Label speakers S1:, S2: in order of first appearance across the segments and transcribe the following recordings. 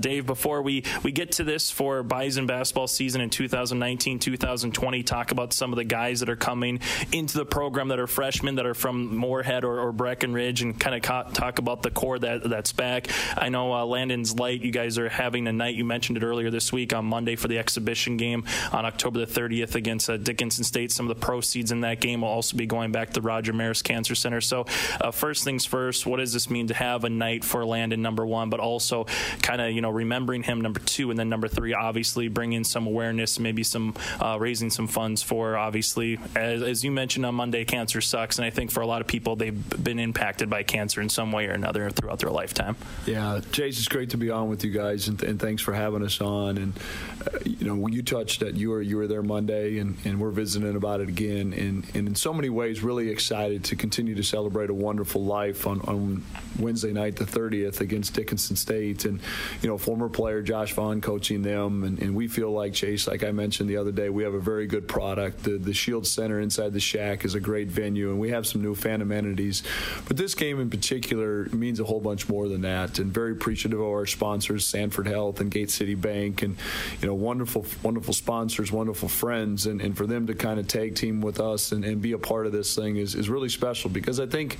S1: Dave, before we, we get to this for Bison basketball season in 2019 2020, talk about some of the guys that are coming into the program that are freshmen that are from Moorhead or, or Breckenridge and kind of ca- talk about the core that that's back. I know uh, Landon's Light, you guys are having a night, you mentioned it earlier this week on Monday for the exhibition game on October the 30th against uh, Dickinson State. Some of the proceeds in that game will also be going back to Roger Maris Cancer Center. So, uh, first things first, what does this mean to have a night for Landon, number one, but also kind of, you know, remembering him, number two, and then number three, obviously bringing some awareness, maybe some uh, raising some funds for, obviously, as, as you mentioned on Monday, cancer sucks. And I think for a lot of people, they've been impacted by cancer in some way or another throughout their lifetime.
S2: Yeah, Chase, it's great to be on with you guys, and, and thanks for having us on. And uh, you know, you touched that you were you were there Monday, and, and we're visiting about it again. And, and in so many ways, really excited to continue to celebrate a wonderful life on, on Wednesday night, the 30th, against Dickinson State. And you know, former player Josh Vaughn coaching them, and, and we feel like Chase, like I mentioned the other day, we have a very good product. The the Scheels Center inside the Shack is a great venue, and we have some new fan amenities. But this game in particular means a whole bunch more than that, and very appreciative of our sponsors, Sanford Health and Gate City Bank, and you know, wonderful, wonderful sponsors, wonderful friends, and, and for them to kind of tag team with us and, and be a part of this thing is, is really special because I think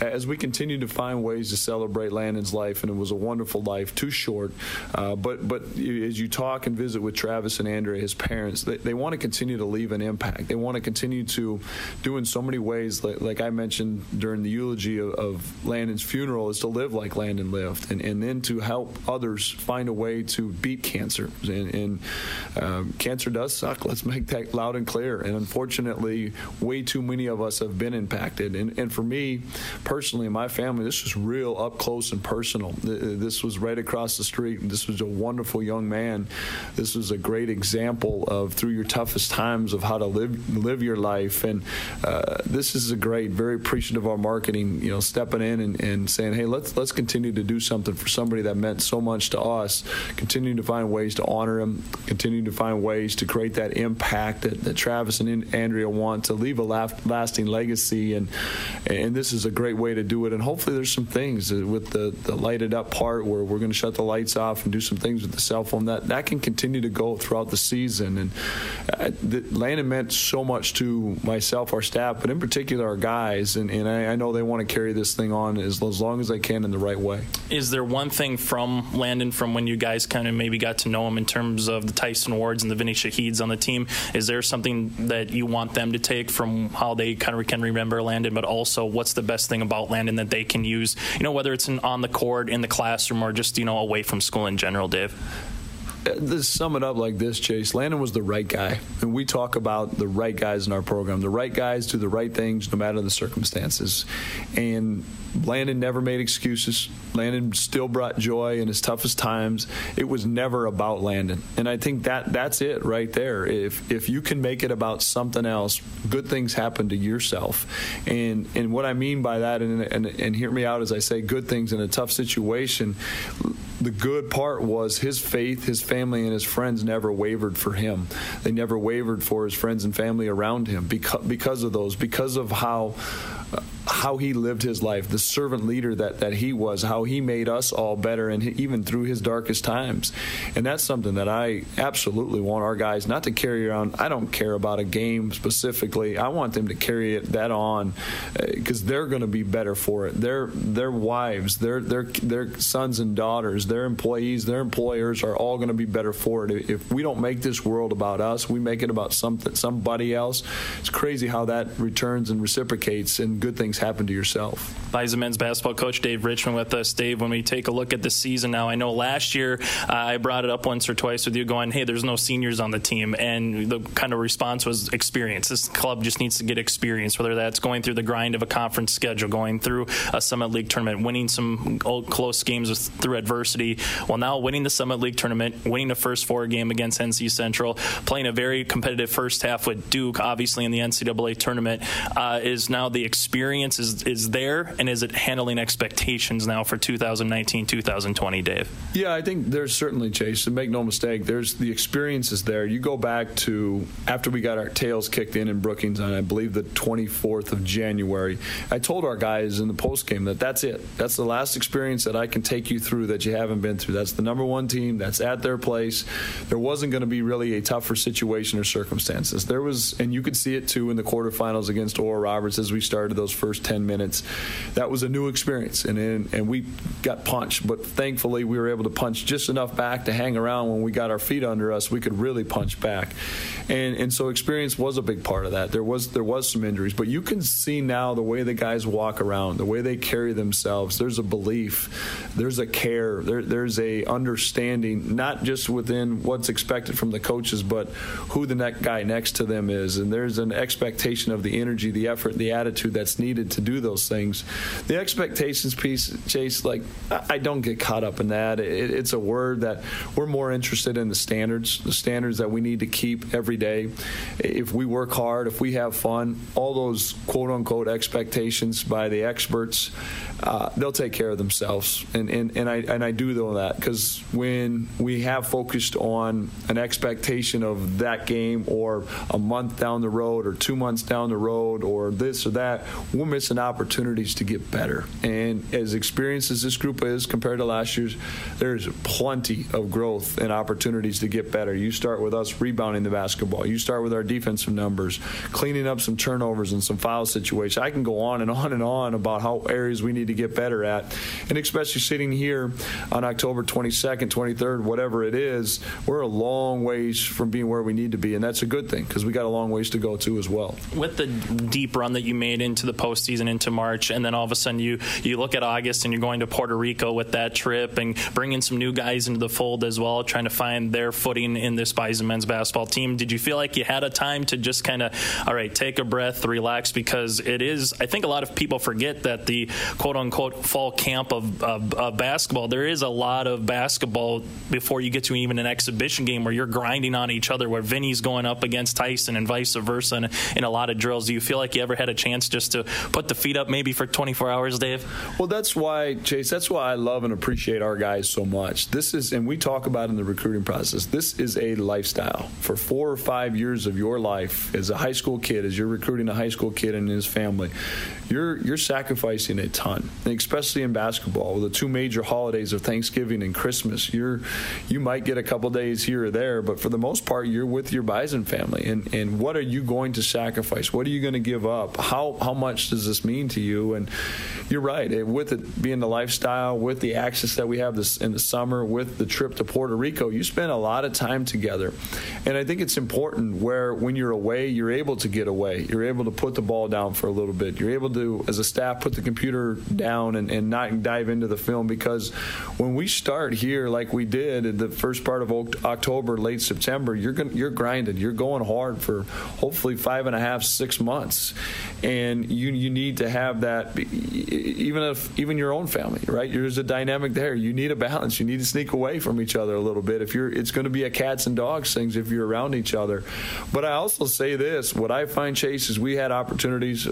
S2: as we continue to find ways to celebrate Landon's life, and it was a wonderful life, too short, uh, but but as you talk and visit with Travis and Andrea, his parents, they, they want to continue to leave an impact. They want to continue to do in so many ways, like, like I mentioned during the eulogy of, of Landon's funeral, is to live like Landon lived, and, and then to help others find a way to beat cancer. And, and um, cancer does suck. Let's make that loud and clear. And unfortunately, way too many of us have been impacted. And, and for me, personally, my family, this was real up close and personal. This was right across the street. This was a wonderful young man. This was a great example of through your toughest times of how to live live your life. And uh, this is a great, very appreciative of our marketing. You know, stepping in and, and saying, hey, let's let's continue to do something for somebody that meant so much to us. Continuing to find ways to honor him. Continuing to find ways to create that impact that, that Travis and Andrea want to leave a lasting legacy. And and this is a great way to do it. And hopefully, there's some things with the the lighted up part where we're going to shut the lights off and do some things with the cell phone that that can continue to go throughout the season. And uh, the, Landon meant so much to myself, our staff, but in particular our guys. And, and I, I know they want to carry this thing on as, as long as they can in the right way.
S1: Is there one thing from Landon from when you guys kind of maybe got to know him in terms of the Tyson Wards and the Vinny Shahids on the team? Is there something that you want them to take from how they kind of can remember Landon, but also what's the best thing about Landon that they can use? You know, whether it's in, on the court, in the classroom, or just you know away from school in general, Dave uh,
S2: to sum it up like this, Chase, Landon was the right guy. And we talk about the right guys in our program. The right guys do the right things no matter the circumstances. And Landon never made excuses. Landon still brought joy in his toughest times. It was never about Landon. And I think that that's it right there. If if you can make it about something else, good things happen to yourself. And and what I mean by that and and, and hear me out as I say good things in a tough situation, the good part was his faith, his family, and his friends never wavered for him. They never wavered for his friends and family around him because because of those, because of how how he lived his life, the servant leader that, that he was, how he made us all better, and even through his darkest times. And that's something that I absolutely want our guys not to carry around. I don't care about a game specifically. I want them to carry it that on because uh, they're going to be better for it. Their their wives, their their their sons and daughters, their employees, their employers are all going to be better for it. If we don't make this world about us, we make it about something somebody else. It's crazy how that returns and reciprocates and good things happen to yourself.
S1: Bison men's basketball coach Dave Richman with us. Dave, when we take a look at the season now, I know last year uh, I brought it up once or twice with you, going, "Hey, there's no seniors on the team," and the kind of response was experience. This club just needs to get experience, whether that's going through the grind of a conference schedule, going through a Summit League tournament, winning some close games through adversity. Well, now winning the Summit League tournament, winning the first four game against NC Central, playing a very competitive first half with Duke, obviously in the NCAA tournament, uh, is now the experience is is there, and is it handling expectations now for 2019, 2020, Dave?
S2: Yeah, I think there's certainly Chase. And make no mistake, there's the experiences there. You go back to after we got our tails kicked in in Brookings on I believe the 24th of January. I told our guys in the post game that that's it. That's the last experience that I can take you through that you haven't been through. That's the number one team. That's at their place. There wasn't going to be really a tougher situation or circumstances. There was, and you could see it too in the quarterfinals against Oral Roberts as we started those first 10 minutes. That was a new experience, and and, and we got punched, but thankfully we were able to punch just enough back to hang around when we got our feet under us. We could really punch back, and and so experience was a big part of that. There was there was some injuries, but you can see now the way the guys walk around, the way they carry themselves. There's a belief, there's a care, there, there's a understanding, not just within what's expected from the coaches, but who the next guy next to them is, and there's an expectation of the energy, the effort, the attitude that's needed to do those things. The expectations piece, Chase, like I don't get caught up in that. It, it's a word that we're more interested in the standards, the standards that we need to keep every day. If we work hard, if we have fun, all those quote unquote expectations by the experts, uh, they'll take care of themselves. And, and, and, I, and I do know that because when we have focused on an expectation of that game or a month down the road or two months down the road or this or that, we're missing opportunities to get better. And as experienced as this group is compared to last year's, there's plenty of growth and opportunities to get better. You start with us rebounding the basketball. You start with our defensive numbers, cleaning up some turnovers and some foul situations. I can go on and on and on about how areas we need to get better at. And especially sitting here on October 22nd, 23rd, whatever it is, we're a long ways from being where we need to be. And that's a good thing because we got a long ways to go too as well.
S1: With the deep run that you made into the postseason into March, and then all of a sudden you, you look at August and you're going to Puerto Rico with that trip and bringing some new guys into the fold as well, trying to find their footing in this Bison men's basketball team. Did you feel like you had a time to just kind of, all right, take a breath, relax? Because it is, I think a lot of people forget that the quote unquote fall camp of, of, of basketball, there is a lot of basketball before you get to even an exhibition game where you're grinding on each other, where Vinny's going up against Tyson and vice versa in, in a lot of drills. Do you feel like you ever had a chance just to put the feet up maybe for 24 hours, Dave?
S2: Well, that's why, Chase, that's why I love and appreciate our guys so much. This is, and we talk about in the recruiting process, this is a lifestyle. For four or five years of your life as a high school kid, as you're recruiting a high school kid and his family, you're you're sacrificing a ton, and especially in basketball with the two major holidays of Thanksgiving and Christmas. You're you might get a couple days here or there, but for the most part, you're with your Bison family. And and what are you going to sacrifice? What are you going to give up? How how much does this mean to you? And you're right. It, with it being the lifestyle, with the access that we have this in the summer, with the trip to Puerto Rico, you spend a lot of time together. And I think it's important where when you're away, you're able to get away. You're able to put the ball down for a little bit. You're able to, as a staff, put the computer down and, and not dive into the film because when we start here like we did in the first part of October, late September, you're going you're grinding. You're going hard for hopefully five and a half, six months, and you you need to have that. Even if even your own family, right? There's a dynamic there. You need a balance. You need to sneak away from each other a little bit. If you're, it's going to be a cats and dogs things if you're around each other. But I also say this: what I find, Chase, is we had opportunities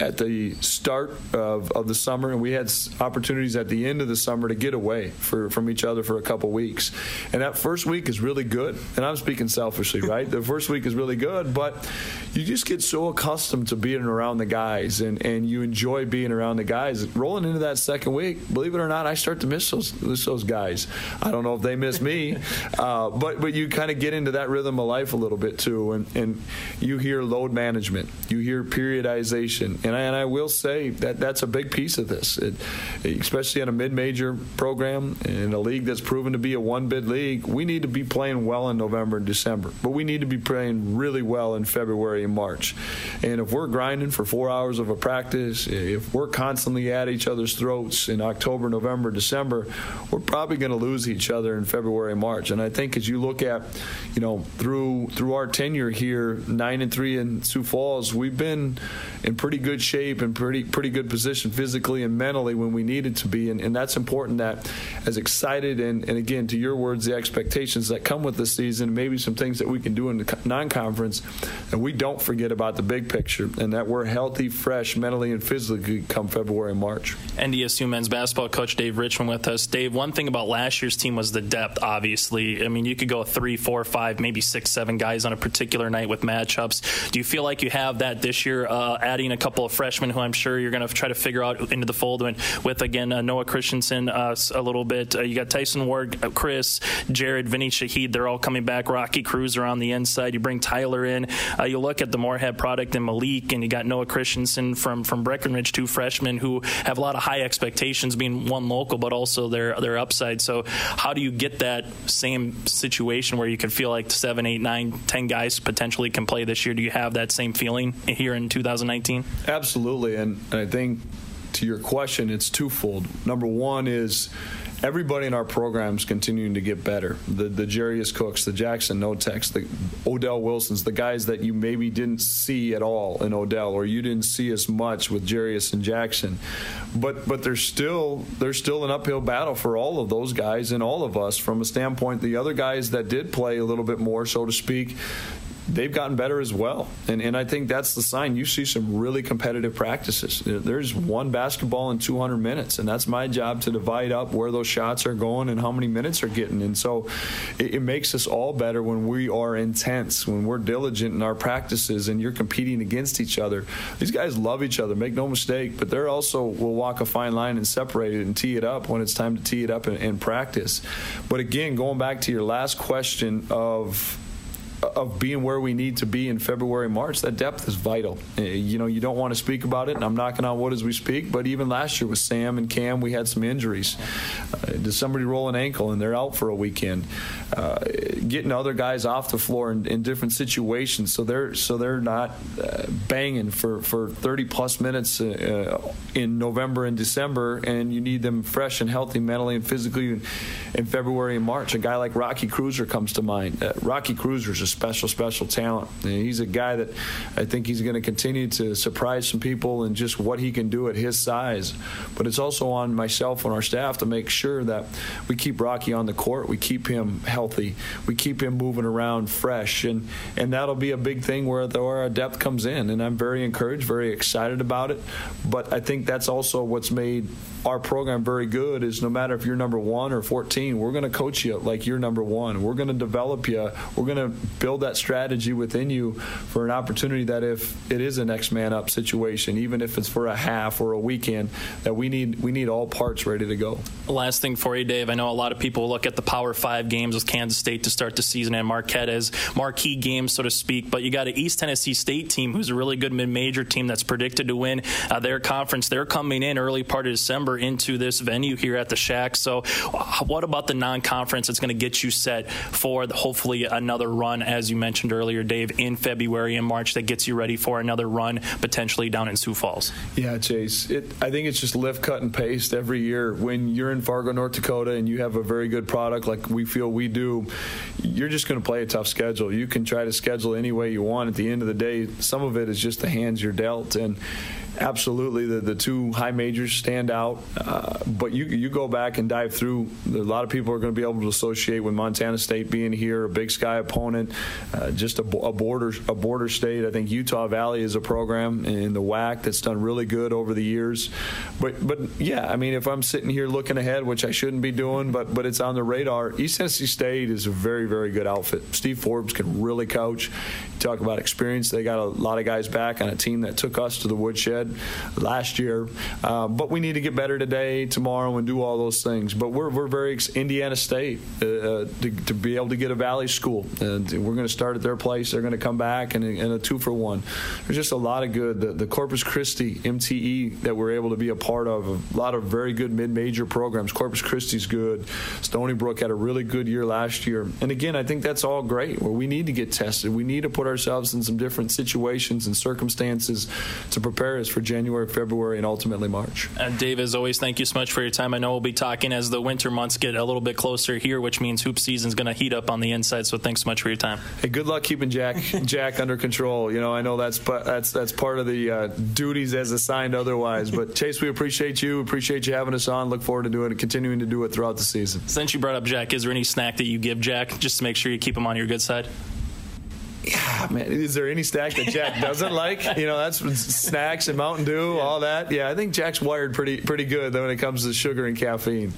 S2: at the start of, of the summer, and we had opportunities at the end of the summer to get away for, from each other for a couple weeks. And that first week is really good. And I'm speaking selfishly, right? the first week is really good, but you just get so accustomed to being around the guys, and, and you enjoy being around the guys. Rolling into that second week, believe it or not, I start to miss those miss those guys. I don't know if they miss me, uh, but but you kind of get into that rhythm of life a little bit too, and and you hear load management, you hear periodization and I, and I will say that that's a big piece of this, it, especially in a mid-major program in a league that's proven to be a one-bid league. We need to be playing well in November and December, but we need to be playing really well in February and March. And if we're grinding for four hours of a practice, if we're constantly at each other's throats in October, November, December, we're probably going to lose each other in February and March. And I think as you look at, you know, through through our tenure here, nine and three in Sioux Falls, we've been in pretty good good shape and pretty pretty good position physically and mentally when we needed to be, and, and that's important. That as excited and, and again to your words, the expectations that come with the season, maybe some things that we can do in the non-conference, and we don't forget about the big picture, and that we're healthy, fresh, mentally and physically come February and March.
S1: NDSU men's basketball coach Dave Richman with us. Dave, one thing about last year's team was the depth. Obviously, I mean you could go three, four, five, maybe six, seven guys on a particular night with matchups. Do you feel like you have that this year? Uh, adding a couple of freshmen who I'm sure you're going to try to figure out into the fold with, again uh, Noah Christensen uh, a little bit. Uh, you got Tyson Ward, uh, Chris, Jared, Vinny Shahid. They're all coming back. Rocky Kreuser on the inside. You bring Tyler in. Uh, you look at the Moorhead product and Malik, and you got Noah Christensen from from Breckenridge, two freshmen who have a lot of high expectations, being one local, but also their their upside. So how do you get that same situation where you can feel like seven, eight, nine, ten guys potentially can play this year? Do you have that same feeling here in 2019?
S2: Absolutely, and I think to your question, it's twofold. Number one is everybody in our program is continuing to get better. The the Jarius Cooks, the Jackson Notex, the Odell Wilsons, the guys that you maybe didn't see at all in Odell, or you didn't see as much with Jarius and Jackson. But but there's still there's still an uphill battle for all of those guys and all of us from a standpoint. The other guys that did play a little bit more, so to speak, they've gotten better as well. And, and I think that's the sign. You see some really competitive practices. There's one basketball in 200 minutes, and that's my job to divide up where those shots are going and how many minutes are getting. And so it, it makes us all better when we are intense, when we're diligent in our practices and you're competing against each other. These guys love each other, make no mistake, but they're also will walk a fine line and separate it and tee it up when it's time to tee it up and practice. But again, going back to your last question of of being where we need to be in February, March, that depth is vital. Eh, you know, you don't want to speak about it, and I'm knocking on wood as we speak, but even last year with Sam and Cam, we had some injuries. Uh, does somebody roll an ankle and they're out for a weekend? Uh, getting other guys off the floor in, in, different situations so they're so they're not uh, banging for, for 30 plus minutes uh, in November and December, and you need them fresh and healthy mentally and physically in, in February and March. A guy like Rocky Kreuser comes to mind. Uh, Rocky Kreuser's is a special, special talent. And he's a guy that I think he's going to continue to surprise some people and just what he can do at his size. But it's also on myself and our staff to make sure that we keep Rocky on the court, we keep him healthy, we keep him moving around fresh, and and that'll be a big thing where, the, where our depth comes in. And I'm very encouraged, very excited about it. But I think that's also what's made our program very good is no matter if you're number one or 14, we're going to coach you like you're number one. We're going to develop you. We're going to build that strategy within you for an opportunity that if it is a next man up situation, even if it's for a half or a weekend, that we need we need all parts ready to go.
S1: Last thing for you, Dave. I know a lot of people look at the Power Five games with Kansas State to start the season and Marquette as marquee games, so to speak. But you got an East Tennessee State team who's a really good mid-major team that's predicted to win uh, their conference. They're coming in early part of December into this venue here at the Shack. So, uh, what about the non-conference that's going to get you set for the, hopefully another run, as you mentioned earlier, Dave, in February and March that gets you ready for another run potentially down in Sioux Falls?
S2: Yeah, Chase. It, I think it's just lift, cut, and paste every year. When you're in Fargo, North Dakota, and you have a very good product like we feel we do, you're just going to play a tough schedule. You can try to schedule any way you want. At the end of the day, some of it is just the hands you're dealt, and absolutely the, the two high majors stand out. Uh, but you you go back and dive through. A lot of people are going to be able to associate with Montana State being here, a Big Sky opponent, uh, just a, a, border a border state. I think Utah Valley is a program in the WAC that's done really good over the years. But but yeah, I mean, if I'm sitting here looking ahead, which I shouldn't be doing, but but it's on the radar. East Tennessee State is a very very good outfit. Steve Forbes can really coach. Talk about experience. They got a lot of guys back on a team that took us to the woodshed last year. Uh, but we need to get better today, tomorrow, and do all those things. But we're, we're very Indiana State uh, uh, to, to, be able to get a Valley school. And we're going to start at their place. They're going to come back and, and, a two for one. There's just a lot of good. The, the Corpus Christi MTE that we're able to be a part of, a lot of very good mid major programs. Corpus Christi's good. Stony Brook had a really good year last year. And again, I think that's all great. Where we need to get tested. We need to put ourselves in some different situations and circumstances to prepare us for January, February, and ultimately March.
S1: And Dave, as always, thank you so much for your time. I know we'll be talking as the winter months get a little bit closer here, which means hoop season's going to heat up on the inside. So thanks so much for your time.
S2: Hey, good luck keeping Jack Jack under control. You know, I know that's that's that's part of the uh, duties as assigned otherwise. But Chase, we appreciate you. Appreciate you having us on. Look forward to doing it, continuing to do it throughout the season.
S1: Since you brought up Jack, is there any snack that you give Jack just to make sure you keep him on your good side?
S2: Yeah, man. Is there any snack that Jack doesn't like? You know, that's snacks and Mountain Dew, yeah. all that. Yeah, I think Jack's wired pretty pretty good when it comes to sugar and caffeine.